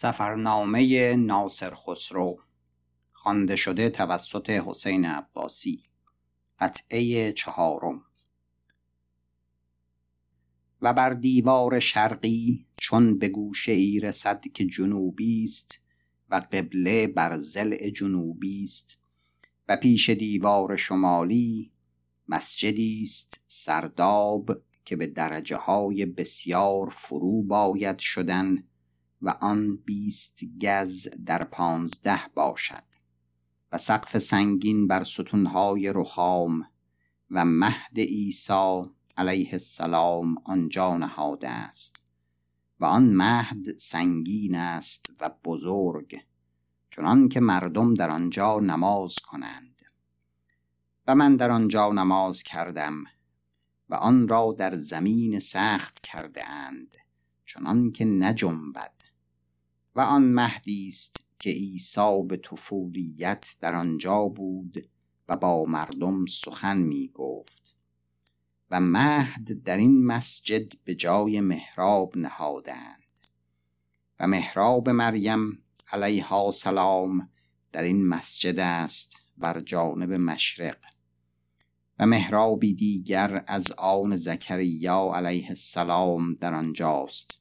سفرنامه ناصر خسرو خوانده شده توسط حسین عباسی. قطعه چهارم. و بر دیوار شرقی چون به گوشه ای رسد که جنوبی است و قبله بر ضلع جنوبی است و پیش دیوار شمالی مسجدی است سرداب که به درجه های بسیار فرو باید شدن و آن بیست گز در پانزده باشد و سقف سنگین بر ستونهای رخام و مهد عیسی علیه السلام آنجا نهاده است و آن مهد سنگین است و بزرگ چنان که مردم در آنجا نماز کنند. و من در آنجا نماز کردم و آن را در زمین سخت کرده اند چنان که نجنبد. و آن مهدی است که عیسی به طفولیت در آنجا بود و با مردم سخن می گفت و مهد در این مسجد به جای محراب نهادند. و محراب مریم علیها سلام در این مسجد است بر جانب مشرق. و محرابی دیگر از آن زکریا علیه السلام در آنجاست.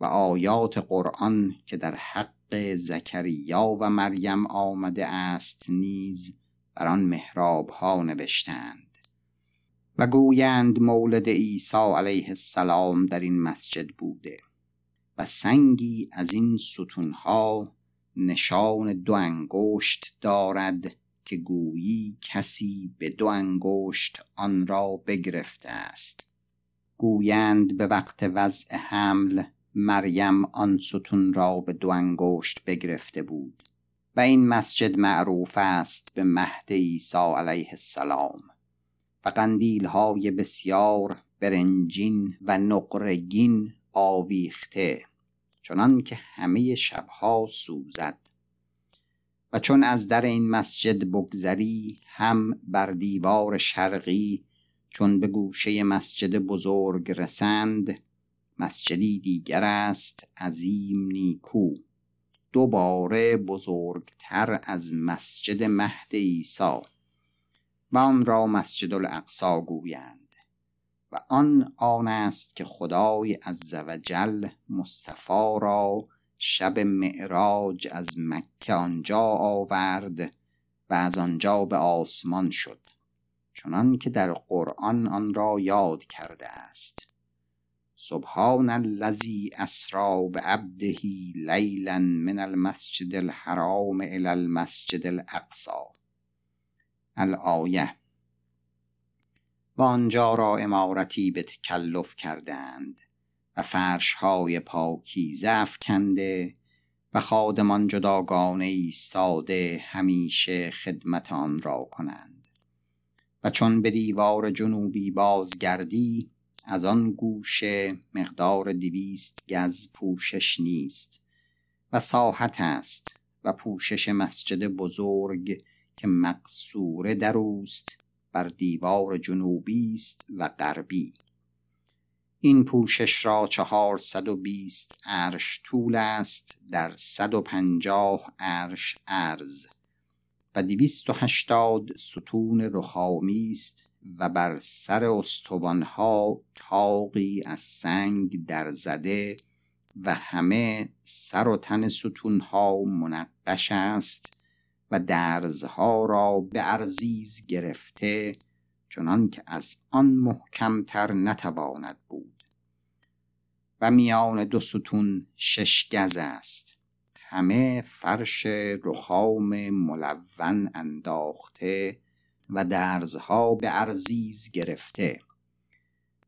و آیات قرآن که در حق زکریا و مریم آمده است نیز بر آن محراب ها نوشتند. و گویند مولد عیسی علیه السلام در این مسجد بوده و سنگی از این ستونها نشان دو انگشت دارد که گویی کسی به دو انگشت آن را بگرفته است. گویند به وقت وضع حمل مریم آن ستون را به دو انگشت بگرفته بود و این مسجد معروف است به مهد عیسی علیه السلام و قندیل های بسیار برنجین و نقرگین آویخته چنان که همه شبها سوزد و چون از در این مسجد بگذری هم بر دیوار شرقی چون به گوشه مسجد بزرگ رسند مسجدی دیگر است عظیم نیکو. دوباره بزرگتر از مسجد مهد عیسی. و آن را مسجد الاقصا گویند. و آن آن است که خدای عزوجل مصطفی را شب معراج از مکه آنجا آورد و از آنجا به آسمان شد. چنان که در قرآن آن را یاد کرده است. سبحان الذی اسرا بعبده لیلا من المسجد الحرام الى المسجد الاقصى الآیه. و آنجا را امارتی به تکلف کردند و فرشهای پاکیزه افکنده و خادمان جداگانه ایستاده همیشه خدمت آن را کنند. و چون به دیوار جنوبی بازگردی از آن گوشه مقدار دویست گز پوشش نیست و ساحت است و پوشش مسجد بزرگ که مقصوره در اوست بر دیوار جنوبی است و غربی. این پوشش را چهارصد و بیست عرش طول است در صد و پنجاه عرش عرض و دویست و هشتاد ستون رخامی است و بر سر استوانها تاقی از سنگ در زده و همه سر و تن ستونها منقش است و درزها را به ارزیز گرفته چنان که از آن محکمتر نتواند بود. و میان دو ستون شش گز است. همه فرش رخام ملون انداخته و درزها به ارزیز گرفته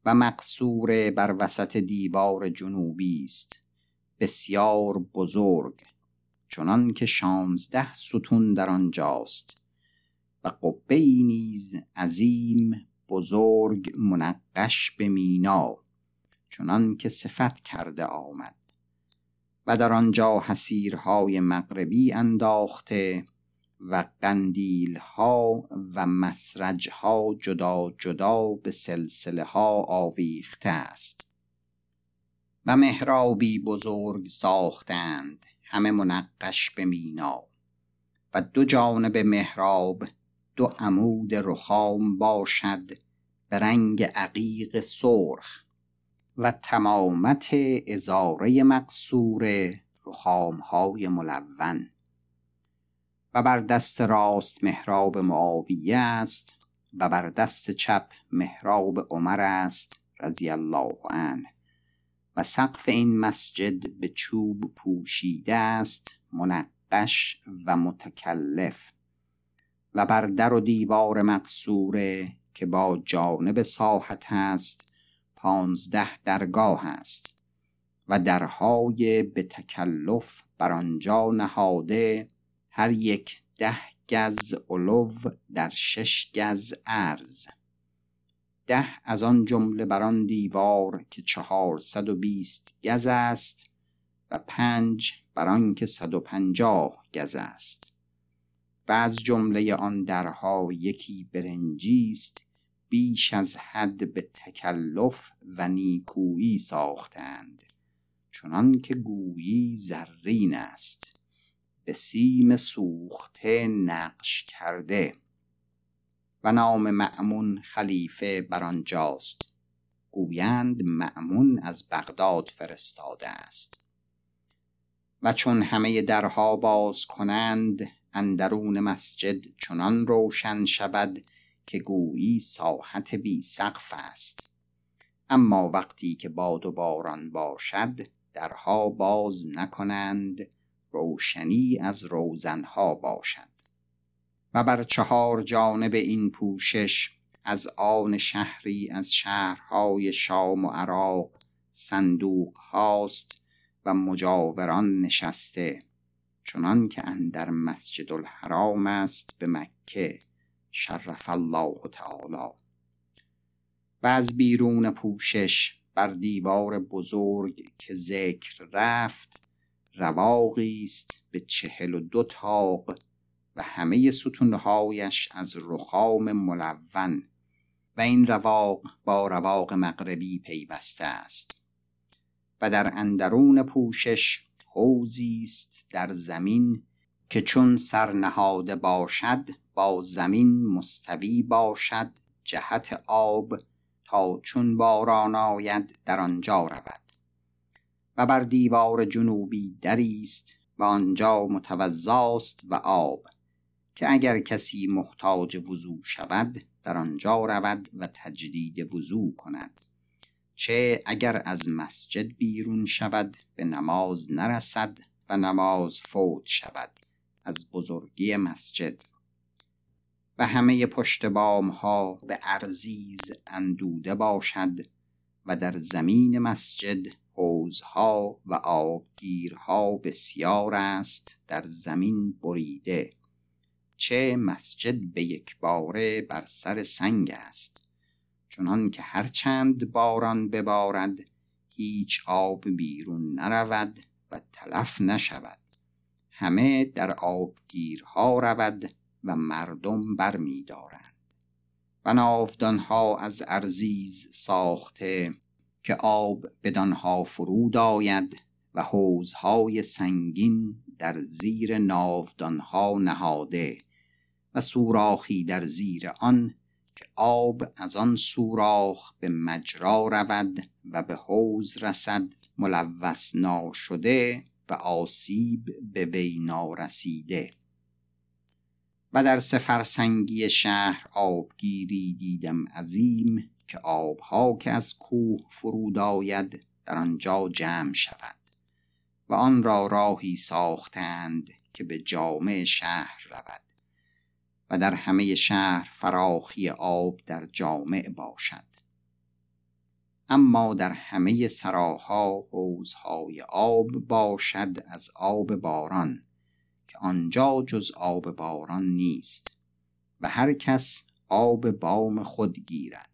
و مقصور بر وسط دیوار جنوبی است بسیار بزرگ چنان که شانزده ستون در آنجاست و قبه نیز عظیم بزرگ منقش به مینا چنان که صفت کرده آمد و در آنجا حسیرهای مغربی انداخته و قندیل ها و مسرج ها جدا جدا به سلسله ها آویخته است. و محرابی بزرگ ساختند همه منقش به مینا. و دو جانب محراب دو عمود رخام باشد به رنگ عقیق سرخ و تمامت ازاره مقصور رخامهای ملون. و بر دست راست محراب معاویه است و بر دست چپ محراب عمر است رضی الله عنه. و سقف این مسجد به چوب پوشیده است منقش و متکلف. و بر در و دیوار مقصوره که با جانب ساحت است پانزده درگاه است. و درهای به تکلف بر آنجا نهاده هر یک ده گز علو در شش گز عرض. ده از آن جمله بر آن دیوار که چهارصد و بیست گز است و پنج بر آن که صد و پنجاه گز است. و از جمله آن درها یکی برنجی است بیش از حد به تکلف و نیکویی ساختند چنان که گویی زرین است. به سیم سوخته نقش کرده و نام معمون خلیفه بر آنجاست. گویند معمون از بغداد فرستاده است. و چون همه درها باز کنند اندرون مسجد چنان روشن شود که گویی ساحت بی سقف است. اما وقتی که باد و باران باشد درها باز نکنند روشنی از روزنها باشد. و بر چهار جانب این پوشش از آن شهری از شهرهای شام و عراق صندوق هاست و مجاوران نشسته چنان که اندر مسجد الحرام است به مکه شرف الله تعالی. و از بیرون پوشش بر دیوار بزرگ که ذکر رفت رواقی است به چهل و دو تاق و همه ستونهایش از رخام ملون و این رواق با رواق مغربی پیوسته است و در اندرون پوشش حوزی است در زمین که چون سرنهاده باشد با زمین مستوی باشد جهت آب تا چون باران آید در آنجا رود. و بر دیوار جنوبی دری است و آنجا متوزاست و آب که اگر کسی محتاج وضوع شود در آنجا رود و تجدید وضوع کند. چه اگر از مسجد بیرون شود به نماز نرسد و نماز فوت شود از بزرگی مسجد. و همه پشت بام ها به ارزیز اندوده باشد و در زمین مسجد حوزها و آبگیرها بسیار است در زمین بریده. چه مسجد به یک باره بر سر سنگ است. چنان که هر چند باران ببارد هیچ آب بیرون نرود و تلف نشود. همه در آبگیرها رود و مردم برمیدارند. و ناودانها از ارزیز ساخته که آب بدانها فرود آید و حوزهای سنگین در زیر ناودانها نهاده و سوراخی در زیر آن که آب از آن سوراخ به مجرا رود و به حوز رسد ملوث ناشده و آسیب به وی نارسیده. و در سفرسنگی شهر آبگیری دیدم عظیم که آبها که از کوه فرود آید در آنجا جمع شود و آن را راهی ساختند که به جامع شهر رود و در همه شهر فراخی آب در جامع باشد. اما در همه سراها حوزهای آب باشد از آب باران که آنجا جز آب باران نیست و هر کس آب بام خود گیرد.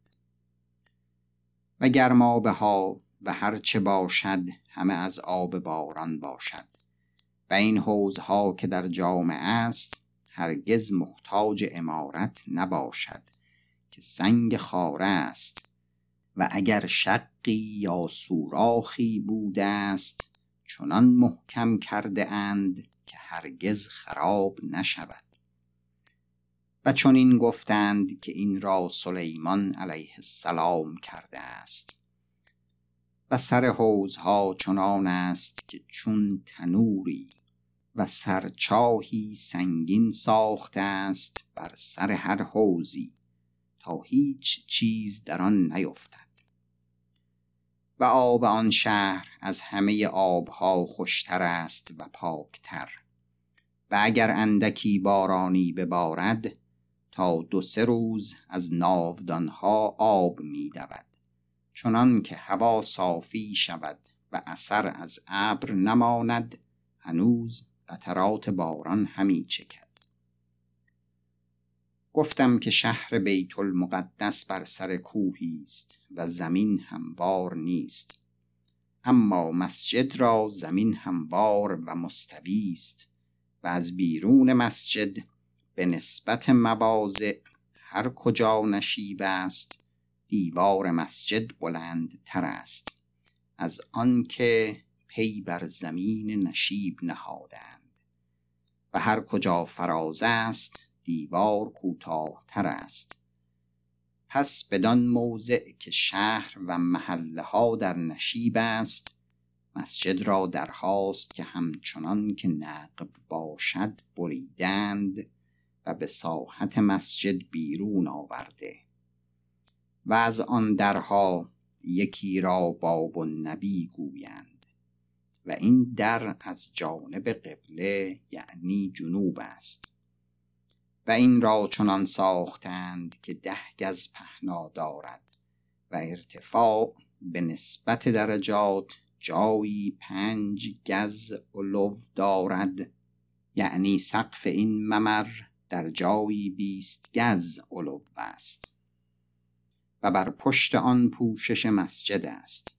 و گرمابه ها و هرچه باشد همه از آب باران باشد. و این حوزها که در جامعه است هرگز محتاج امارت نباشد که سنگ خاره است. و اگر شقی یا سوراخی بوده است چنان محکم کرده اند که هرگز خراب نشود. و چون این گفتند که این را سلیمان علیه السلام کرده است. و سر حوزها چنان است که چون تنوری و سرچاهی سنگین ساخته است بر سر هر حوزی تا هیچ چیز در آن نیفتد. و آب آن شهر از همه آبها خوشتر است و پاکتر. و اگر اندکی بارانی ببارد تا دو سه روز از ناودانها آب می دود چنان که هوا صافی شود و اثر از ابر نماند هنوز قطرات باران همی چکد. گفتم که شهر بیت المقدس بر سر کوهی است و زمین هموار نیست. اما مسجد را زمین هموار و مستوی است و از بیرون مسجد به نسبت مواضع. هر کجا نشیب است دیوار مسجد بلند تر است. از آنکه پی بر زمین نشیب نهادند. و هر کجا فراز است دیوار کوتاهتر است. پس بدان موضع که شهر و محله ها در نشیب است مسجد را درهاست که همچنان که نقب باشد بریدند. به ساحت مسجد بیرون آورده. و از آن درها یکی را باب و نبی گویند و این در از جانب قبله یعنی جنوب است. و این را چنان ساختند که ده گز پهنا دارد و ارتفاع به نسبت درجات جایی پنج گز علو دارد یعنی سقف این ممر در جایی بیست گز علو است و بر پشت آن پوشش مسجد است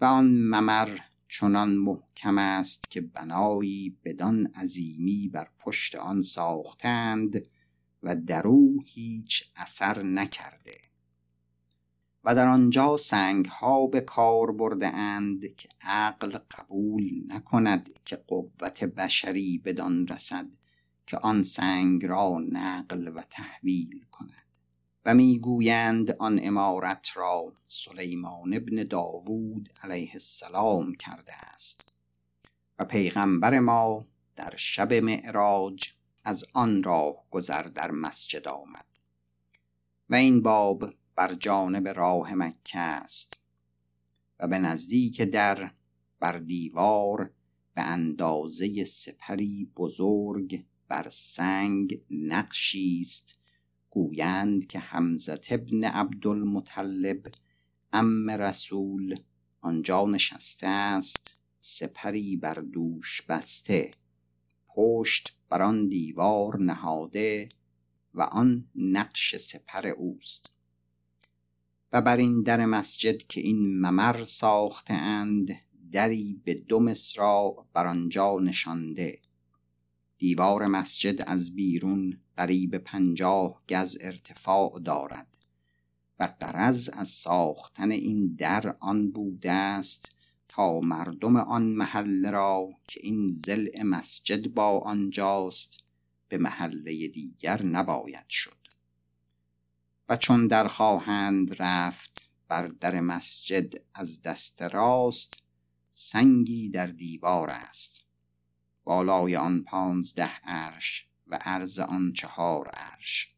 و آن ممر چنان محکم است که بنایی بدان عظیمی بر پشت آن ساختند و در او هیچ اثر نکرده و در آنجا سنگ ها به کار برده اند که عقل قبول نکند که قوت بشری بدان رسد که آن سنگ را نقل و تحویل کند. و می‌گویند آن امارت را سلیمان ابن داوود علیه السلام کرده است. و پیغمبر ما در شب معراج از آن راه گذر در مسجد آمد. و این باب بر جانب راه مکه است. و به نزدیک در بر دیوار به اندازه سپری بزرگ بر سنگ نقشی است. گویند که حمزت ابن عبدالمطلب ام رسول آنجا نشسته است سپری بر دوش بسته. پشت بر آن دیوار نهاده و آن نقش سپر اوست. و بر این در مسجد که این ممر ساخته اند دری به دو مصرا بر آنجا نشانده. دیوار مسجد از بیرون قریب پنجاه گز ارتفاع دارد و قرض از ساختن این در آن بوده است تا مردم آن محله را که این زل مسجد با آنجاست به محله دیگر نباید شد. و چون در خواهند رفت بر در مسجد از دست راست سنگی در دیوار است. بالای آن پانزده عرش و عرض آن چهار عرش.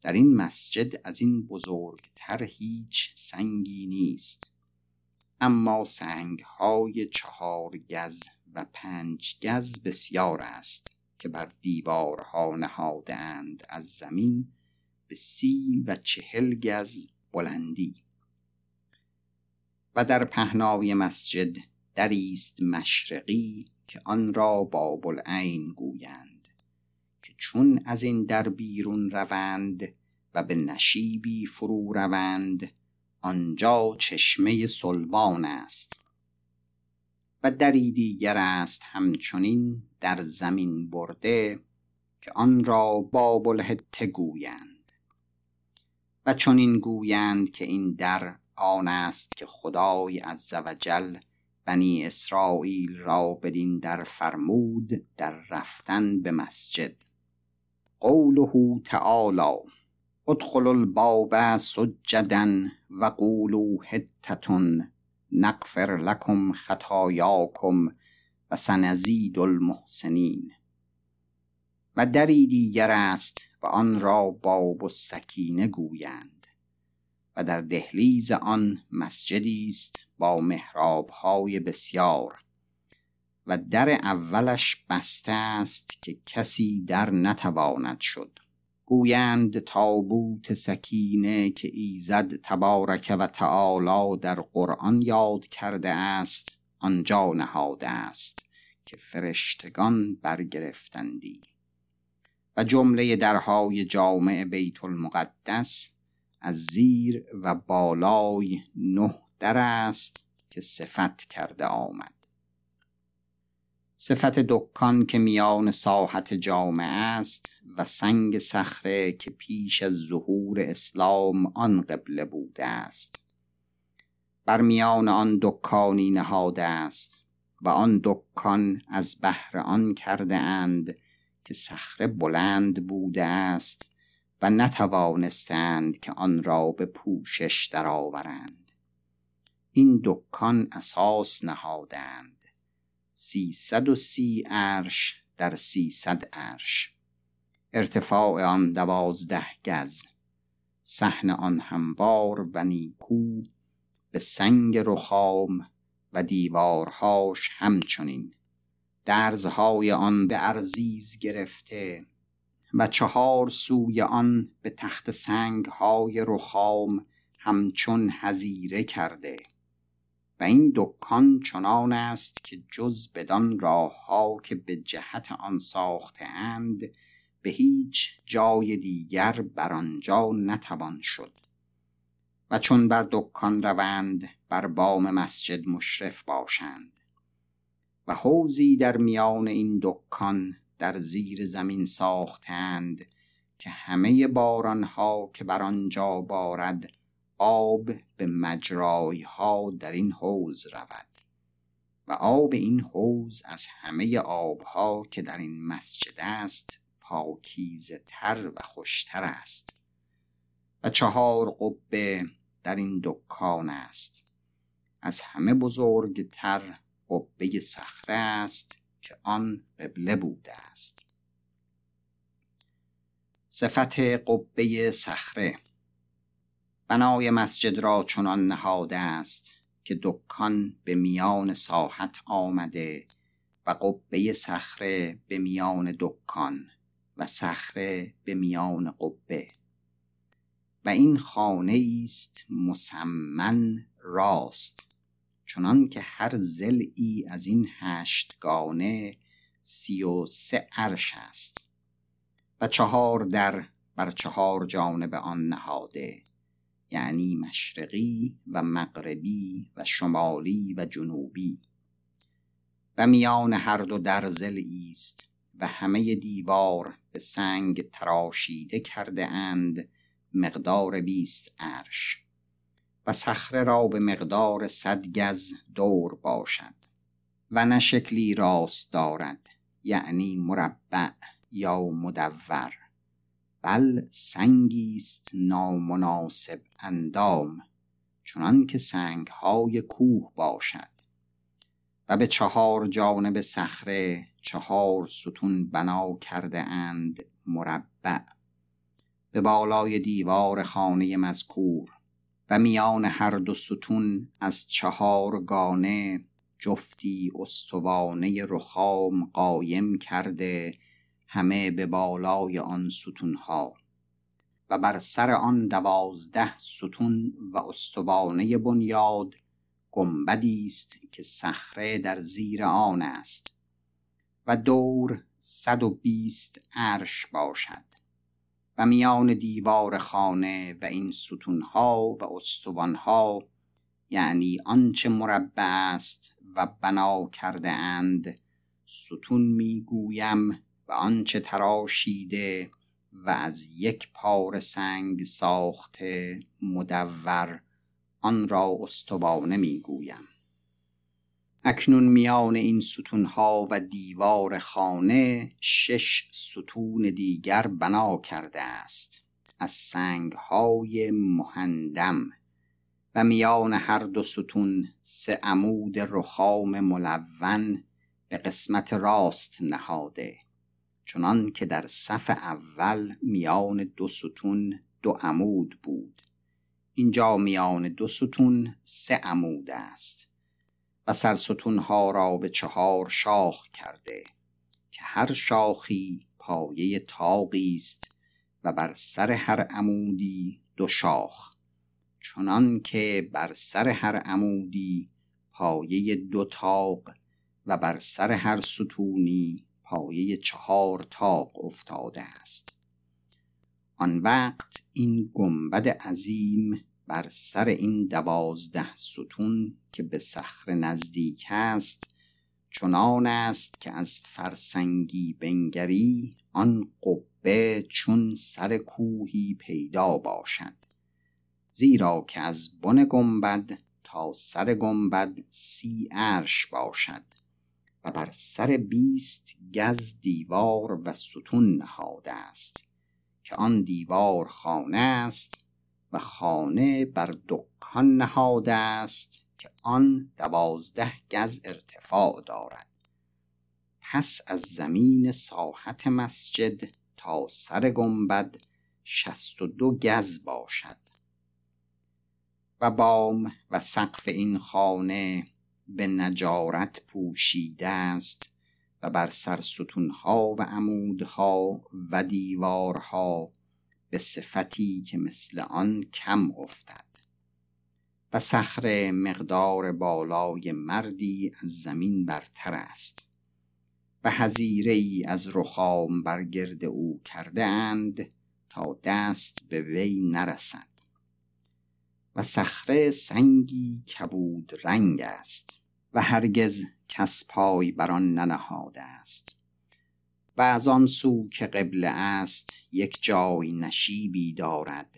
در این مسجد از این بزرگتر هیچ سنگی نیست. اما سنگ های چهار گز و پنج گز بسیار است که بر دیوارها نهاده اند از زمین به سی و چهل گز بلندی. و در پهنای مسجد دریست مشرقی که آن را باب العین گویند که چون از این در بیرون روند و به نشیبی فرو روند آنجا چشمه سلوان است و دری دیگر است همچنین در زمین برده که آن را باب الحته گویند. و چنین گویند که این در آن است که خدای عزوجل بنی اسرائیل را بدین در فرمود در رفتن به مسجد. قوله تعالی ادخلوا الباب سجدا و قولوا حتتون نغفر لکم خطایاکم و سنزید المحسنین. و دری دیگر است و آن را باب و سکینه گویند و در دهلیز آن مسجدی است با محرابهای بسیار. و در اولش بسته است که کسی در نتواند شد. گویند تابوت سکینه که ایزد تبارک و تعالی در قرآن یاد کرده است آنجا نهاده است که فرشتگان برگرفتندی. و جمله درهای جامع بیت المقدس از زیر و بالای نه در است که صفت کرده آمد. صفت دکان که میان ساحت جامعه است و سنگ صخره که پیش از ظهور اسلام آن قبله بوده است. بر میان آن دکانی نهاده است و آن دکان از بهر آن کرده اند که صخره بلند بوده است و نتوانستند که آن را به پوشش درآورند. این دکان اساس نهادند. سیصد و سی عرش در سیصد عرش. ارتفاع آن دوازده گز. صحن آن هموار و نیکو. به سنگ رخام و دیوارهاش همچنین. درزهای آن به ارزیز گرفته و چهار سوی آن به تخت سنگ های رخام همچون هزیره کرده. و این دکان چنان است که جز بدان راه ها که به جهت آن ساخته اند به هیچ جای دیگر بر آنجا نتوان شد. و چون بر دکان روند بر بام مسجد مشرف باشند. و حوزی در میان این دکان در زیر زمین ساختند که همه بارانها که بر آنجا بارد آب به مجرای ها در این حوز رود و آب این حوز از همه آبها که در این مسجد است پاکیزه تر و خوشتر است و چهار قبه در این دکان است. از همه بزرگتر قبه صخره است که آن قبله بوده است. صفت قبه صخره بنای مسجد را چنان نهاده است که دکان به میان ساحت آمده و قبه صخره به میان دکان و صخره به میان قبه. و این خانه است مسمن راست چنان که هر زلعی از این هشتگانه سی و سه عرش است و چهار در بر چهار جانب آن نهاده. یعنی مشرقی و مغربی و شمالی و جنوبی. و میان هر دو در زلعی است و همه دیوار به سنگ تراشیده کرده اند مقدار بیست عرش. و صخره را به مقدار صد گز دور باشد. و نه شکلی راست دارد یعنی مربع یا مدور. بل سنگی است نامناسب اندام چنان که سنگ های کوه باشد. و به چهار جانب صخره چهار ستون بنا کرده اند مربع. به بالای دیوار خانه مذکور و میان هر دو ستون از چهار گانه جفتی استوانه رخام قایم کرده همه به بالای آن ستونها و بر سر آن دوازده ستون و استوانه بنیاد گنبدی است که صخره در زیر آن است و دور صد و بیست عرش باشد و میان دیوار خانه و این ستونها و استوانها یعنی آنچه مربع است و بنا کرده اند ستون می‌گویم و آنچه تراشیده و از یک پار سنگ ساخته مدور آن را استوانه می‌گویم. اکنون میان این ستونها و دیوار خانه شش ستون دیگر بنا کرده است. از سنگهای مهندم و میان هر دو ستون سه عمود رخام ملون به قسمت راست نهاده. چنان که در صف اول میان دو ستون دو عمود بود. اینجا میان دو ستون سه عمود است و سرستونها را به چهار شاخ کرده که هر شاخی پایه تاقی است و بر سر هر عمودی دو شاخ. چنان که بر سر هر عمودی پایه دو تاق و بر سر هر ستونی پایه چهار تاق افتاده است. آن وقت این گنبد عظیم بر سر این دوازده ستون که به صخره نزدیک است چنان است که از فرسنگی بنگری آن قبه چون سر کوهی پیدا باشد. زیرا که از بن گنبد تا سر گنبد سی عرش باشد. و بر سر بیست گز دیوار و ستون نهاده است که آن دیوار خانه است و خانه بر دکان نهاده است که آن دوازده گز ارتفاع دارد. پس از زمین ساحت مسجد تا سر گنبد شست و دو گز باشد. و بام و سقف این خانه به نجارت پوشیده است و بر سر ستونها و عمودها و دیوارها به صفتی که مثل آن کم افتد. و صخره مقدار بالای مردی از زمین برتر است. و حزیره ای از رخام بر گرد او کرده اند تا دست به وی نرسد. و صخره سنگی کبود رنگ است و هرگز کس پای بر آن ننهاده است. و از آن سو که قبله است یک جای نشیبی دارد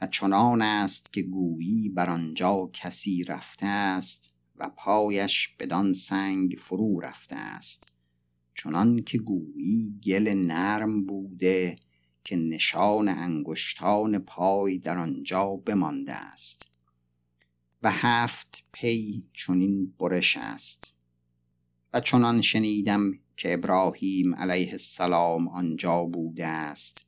و چنان است که گویی بر آنجا کسی رفته است و پایش بدان سنگ فرو رفته است. چنان که گویی گل نرم بوده که نشان انگشتان پای در آنجا بمانده است. و هفت پی چنین برش است. و چنان شنیدم که ابراهیم علیه السلام آنجا بوده است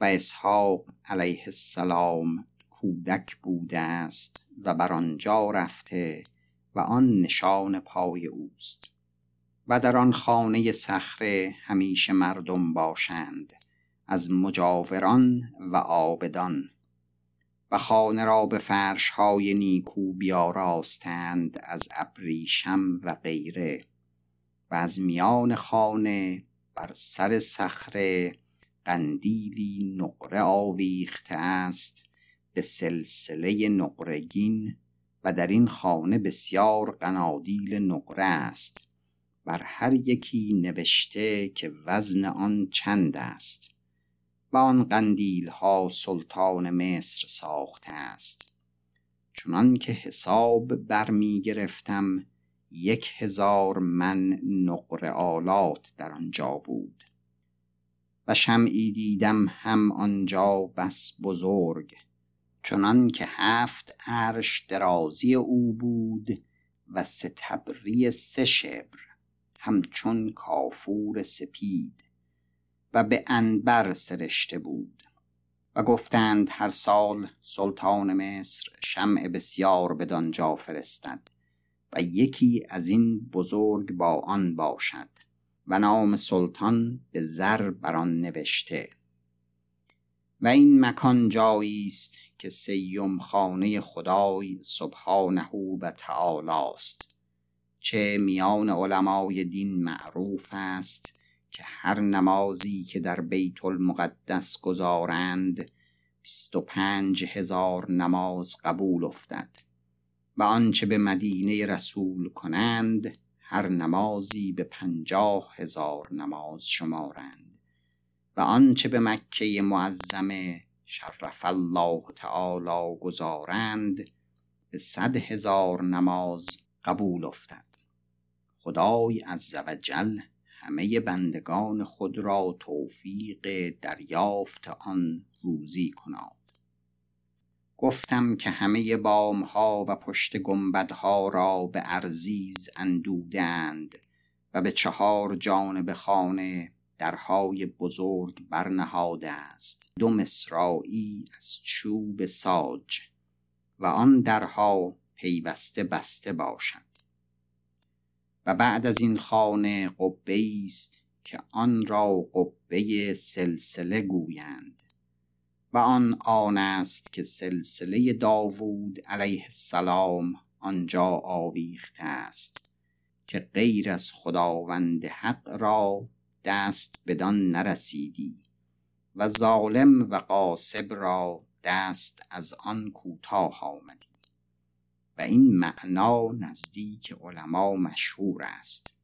و اسحاق علیه السلام کودک بوده است و بر آنجا رفته و آن نشان پای اوست. و در آن خانه صخره همیشه مردم باشند. از مجاوران و آبدان و خانه را به فرش های نیکو بیاراستند از ابریشم و غیره و از میان خانه بر سر صخره قندیلی نقره آویخته است به سلسله نقرگین و در این خانه بسیار قنادیل نقره است. بر هر یکی نوشته که وزن آن چند است. و آن قندیل ها سلطان مصر ساخته است. چنان که حساب برمی گرفتم یک هزار من نقره آلات در آنجا بود. و شمعی دیدم هم آنجا بس بزرگ چنان که هفت عرش درازی او بود و ستبری سه شبر همچون کافور سپید. و به انبر سرشته بود و گفتند هر سال سلطان مصر شمع بسیار بدانجا فرستد و یکی از این بزرگ با آن باشد و نام سلطان به زر بر آن نوشته و این مکان جایی است که سیم خانه خدای سبحانه و تعالی است چه میان علمای دین معروف است که هر نمازی که در بیت المقدس گذارند بیست و پنج هزار نماز قبول افتد. و آنچه به مدینه رسول کنند هر نمازی به پنجاه هزار نماز شمارند. و آنچه به مکه معظمه شرف الله تعالی گذارند به صد هزار نماز قبول افتد. خدای عزوجل همه بندگان خود را توفیق دریافت آن روزی کناد. گفتم که همه بام ها و پشت ها را به ارزیز اندودند و به چهار جانب خانه درهای بزرگ برنهاده است. دو مصرایی از چوب ساج و آن درها پیوسته بسته باشد و بعد از این خانه قبه است که آن را قبه سلسله گویند و آن آن است که سلسله داوود علیه السلام آنجا آویخته است که غیر از خداوند حق را دست بدان نرسیدی و ظالم و قاسب را دست از آن کوتاه آمدی. و این معنا نزدیک علما مشهور است.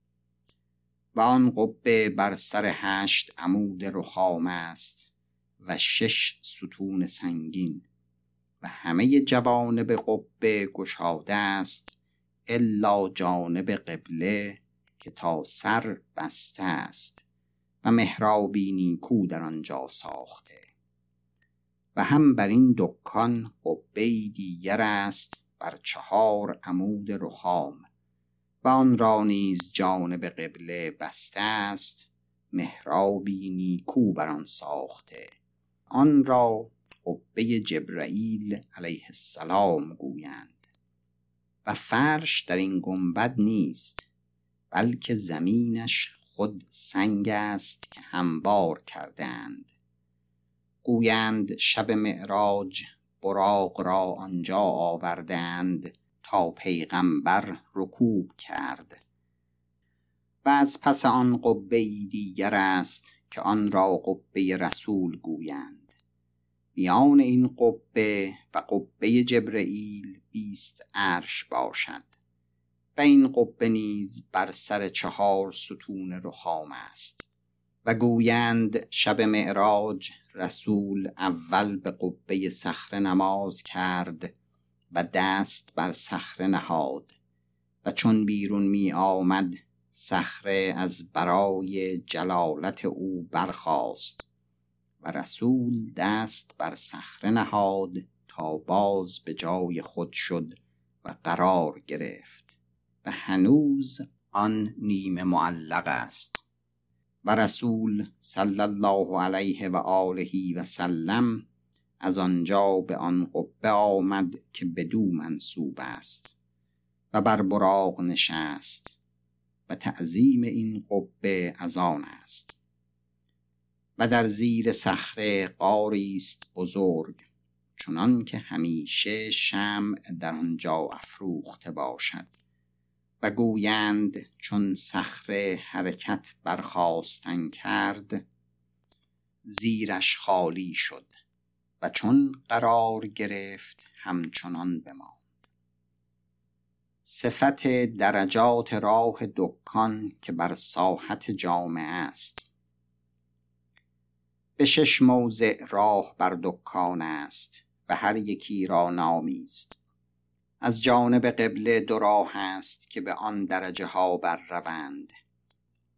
و آن قبه بر سر هشت عمود رخام است و شش ستون سنگین و همه جوانب قبه گشاده است الا جانب قبله که تا سر بسته است و محرابی نیکو در آنجا ساخته. و هم بر این دکان قبه دیگر است بر چهار عمود رخام و آن را نیز جانب قبله بسته است محرابی نیکو بر آن ساخته. آن را قبه جبرائیل علیه السلام گویند. و فرش در این گنبد نیست بلکه زمینش خود سنگ است که هموار کردند گویند شب معراج براق را آنجا آوردند تا پیغمبر رکوب کرد. و از پس آن قبه دیگر است که آن را قبه رسول گویند. میان این قبه و قبه جبرئیل بیست عرش باشد و این قبه نیز بر سر چهار ستون رخام است و گویند شب معراج رسول اول به قبه صخره نماز کرد و دست بر صخره نهاد و چون بیرون می آمد صخره از برای جلالت او برخاست و رسول دست بر صخره نهاد تا باز به جای خود شد و قرار گرفت و هنوز آن نیمه معلق است. و رسول صلی الله علیه و آله و سلم از آنجا به آن قبه آمد که بدو منصوب است و بر براغ نشست و تعظیم این قبه از آن است و در زیر صخره قاری است بزرگ چنان که همیشه شمع در آنجا افروخته باشد. و گویند چون صخره حرکت برخواستن کرد زیرش خالی شد و چون قرار گرفت همچنان بماند. صفت درجات راه دکان که بر ساحت جامعه است. به شش موضع راه بر دکان است و هر یکی را نامی است. از جانب قبله دو راه است که به آن درجه ها بر روند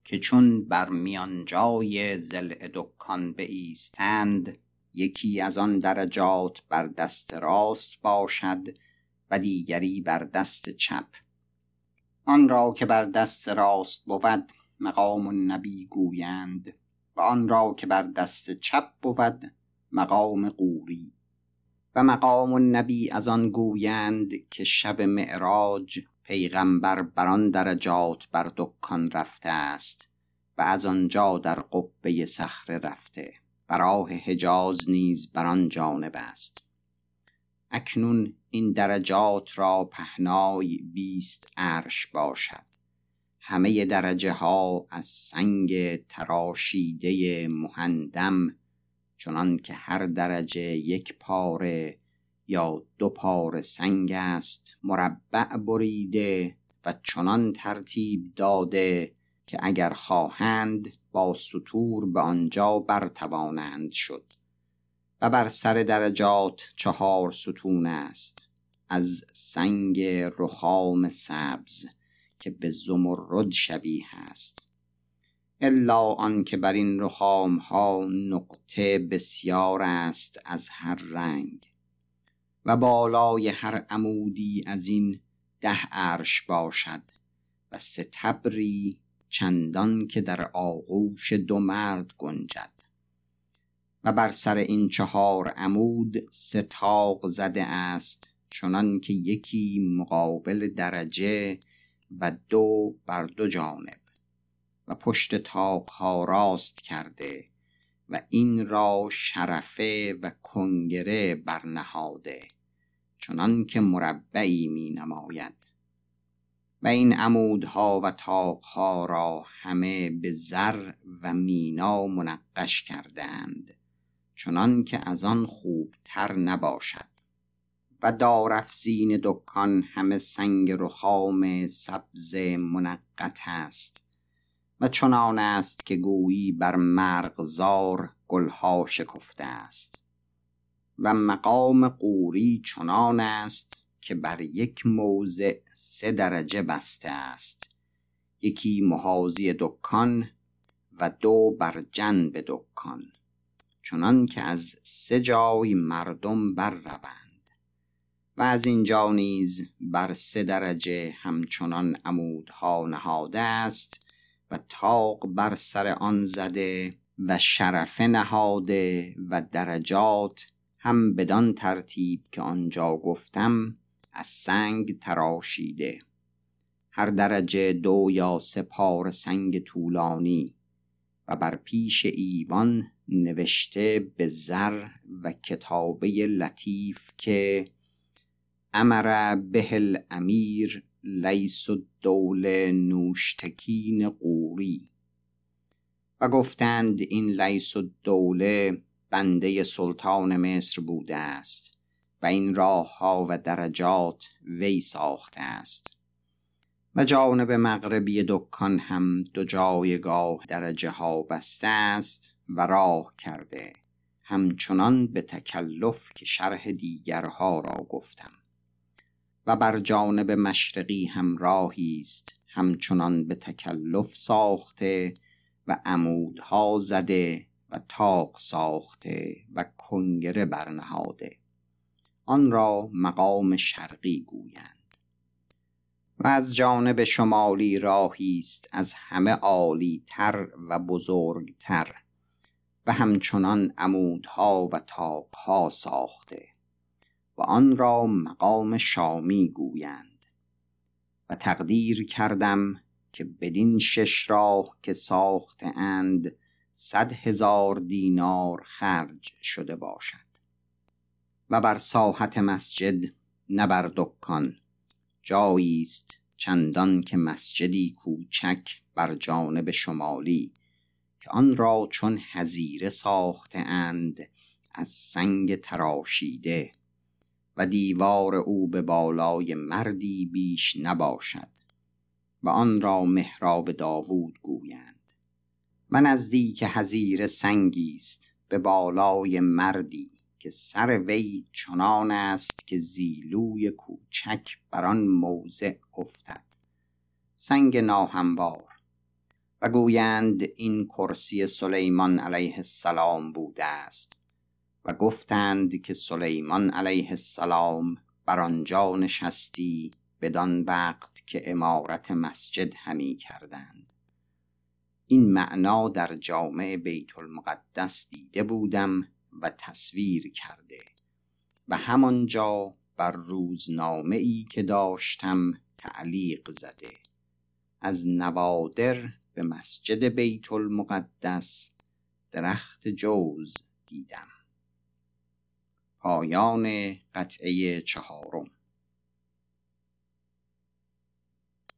که چون بر میان جای زل دکان ایستند یکی از آن درجات بر دست راست باشد و دیگری بر دست چپ. آن را که بر دست راست بود مقام النبی گویند و آن را که بر دست چپ بود مقام قوری. و مقام النبی از آن گویند که شب معراج پیغمبر بر آن درجات بر دکان رفته است و از آنجا در قبه صخره رفته و راه حجاز نیز بر آن جانب است. اکنون این درجات را پهنای بیست عرش باشد. همه درجه ها از سنگ تراشیده مهندم چنان که هر درجه یک پاره یا دو پاره سنگ است مربع بریده و چنان ترتیب داده که اگر خواهند با سطور به آنجا برتوانند شد و بر سر درجات چهار ستون است از سنگ رخام سبز که به زمرد شبیه است. الا آنکه بر این رخام ها نقطه بسیار است از هر رنگ و بالای هر عمودی از این ده عرش باشد و ستبری چندان که در آغوش دو مرد گنجد و بر سر این چهار عمود ستاق زده است چنان که یکی مقابل درجه و دو بر دو جانب و پشت تاقها راست کرده و این را شرفه و کنگره برنهاده چنان که مربعی می نماید. و این عمودها و تاقها را همه به زر و مینا منقش کردند چنان که از آن خوبتر نباشد. و دارفزین دکان همه سنگ رخام سبز منقط است. و چنان است که گویی بر مرغزار گلها شکفته است. و مقام قوری چنان است که بر یک موضع سه درجه بسته است. یکی محاذی دکان و دو بر جنب دکان. چنان که از سه جای مردم بر روند. و از اینجا نیز بر سه درجه همچنان عمودها نهاده است و تاق بر سر آن زده و شرفه نهاده و درجات هم بدان ترتیب که آنجا گفتم از سنگ تراشیده. هر درجه دو یا سه پار سنگ طولانی و بر پیش ایوان نوشته به زر و کتابه لطیف که امر به الامیر لیس الدول نوشتکین و گفتند این لیس الدوله بنده سلطان مصر بوده است و این راه ها و درجات وی ساخته است. و جانب مغربی دکان هم دو جایگاه درجه ها بسته است و راه کرده. همچنان به تکلف که شرح دیگرها را گفتم. و بر جانب مشرقی هم راهی است همچنان به تکلف ساخته و عمودها زده و تاق ساخته و کنگره برنهاده. آن را مقام شرقی گویند. و از جانب شمالی راهی است از همه عالی تر و بزرگتر و همچنان عمودها و تاقها ساخته و آن را مقام شامی گویند. و تقدیر کردم که بدین شش راه که ساخته اند صد هزار دینار خرج شده باشد. و بر ساحت مسجد نه بر دکان جایی است چندان که مسجدی کوچک بر جانب شمالی که آن را چون هزیره ساخته اند از سنگ تراشیده و دیوار او به بالای مردی بیش نباشد و آن را محراب داوود گویند. و نزدیک هزیره سنگی است به بالای مردی که سر وی چنان است که زیلوی کوچک بر آن موضع افتد. سنگ ناهموار. و گویند این کرسی سلیمان علیه السلام بوده است. و گفتند که سلیمان علیه السلام بر آنجا نشستی بدان وقت که امارت مسجد همی کردند. این معنا در جامع بیت المقدس دیده بودم و تصویر کرده و همانجا بر روزنامه ای که داشتم تعلیق زده. از نوادر به مسجد بیت المقدس درخت جوز دیدم. پایان قطعه چهارم.